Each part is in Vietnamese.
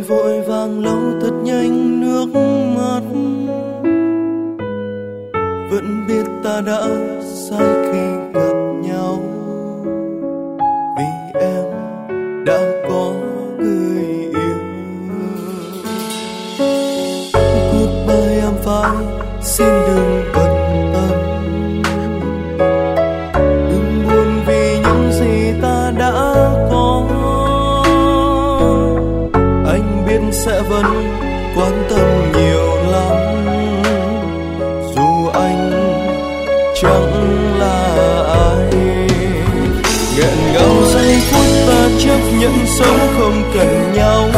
vội vàng lau thật nhanh nước mắt. Vẫn biết ta đã sai khi gặp sẽ vẫn quan tâm nhiều lắm. Dù anh chẳng là ai, nghẹn ngào giây phút ta chấp nhận sống không cần nhau.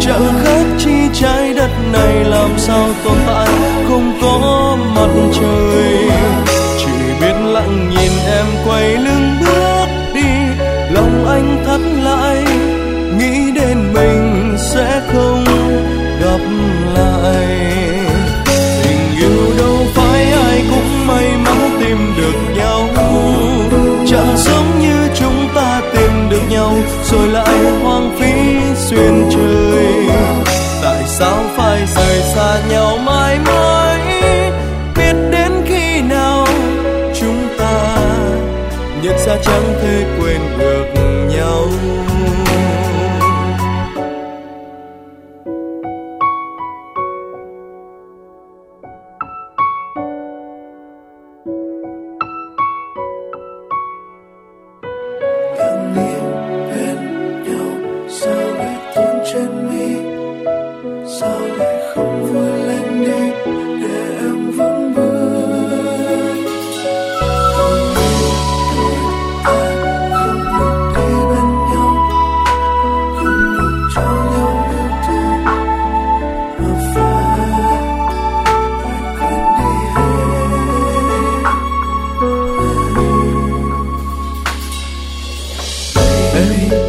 Chẳng khác chi trái đất này làm sao tồn tại, không có mặt trời. Chỉ biết lặng nhìn em quay lưng bước đi, lòng anh thắt lại, nghĩ đến gặp lại. Tình yêu đâu phải ai cũng may mắn tìm được nhau. Chẳng giống như chúng ta tìm được nhau, rồi lại hoang phí xuyên trời. Tại sao phải rời xa nhau mãi mãi? Biết đến khi nào chúng ta nhận ra chẳng thể quên được nhau?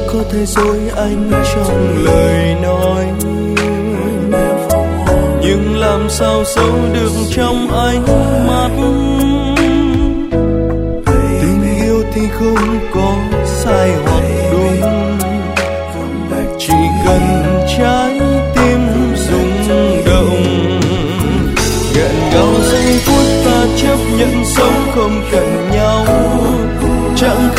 Có thể dối anh trong lời nói nhưng làm sao giấu được trong ánh mắt? Tình yêu thì không có sai hoặc đúng. Chỉ cần trái tim rung động. Nghẹn ngào giây phút ta chấp nhận sống không cần nhau. Chẳng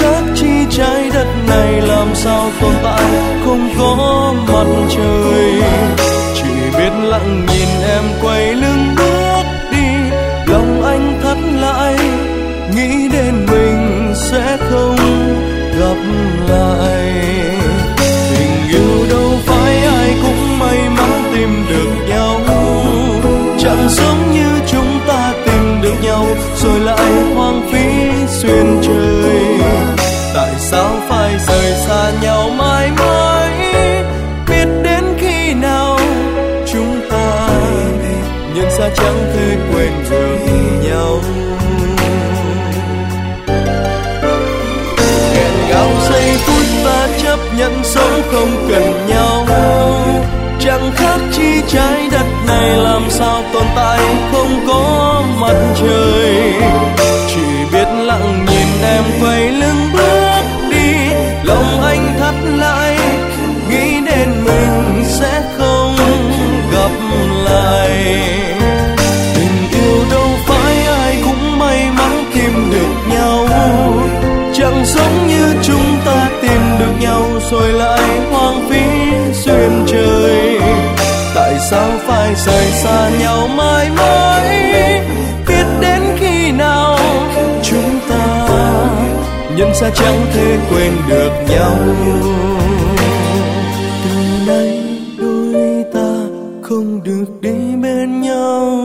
chấp sống không cần nhau. Chẳng khác chi trái đất này làm sao tồn tại không có mặt trời. rời xa nhau mãi mãi. Biết đến khi nào chúng ta nhận ra chẳng thể quên được nhau. Từ nay đôi ta không được đi bên nhau,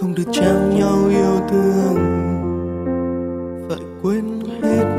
không được trao nhau yêu thương. Phải quên hết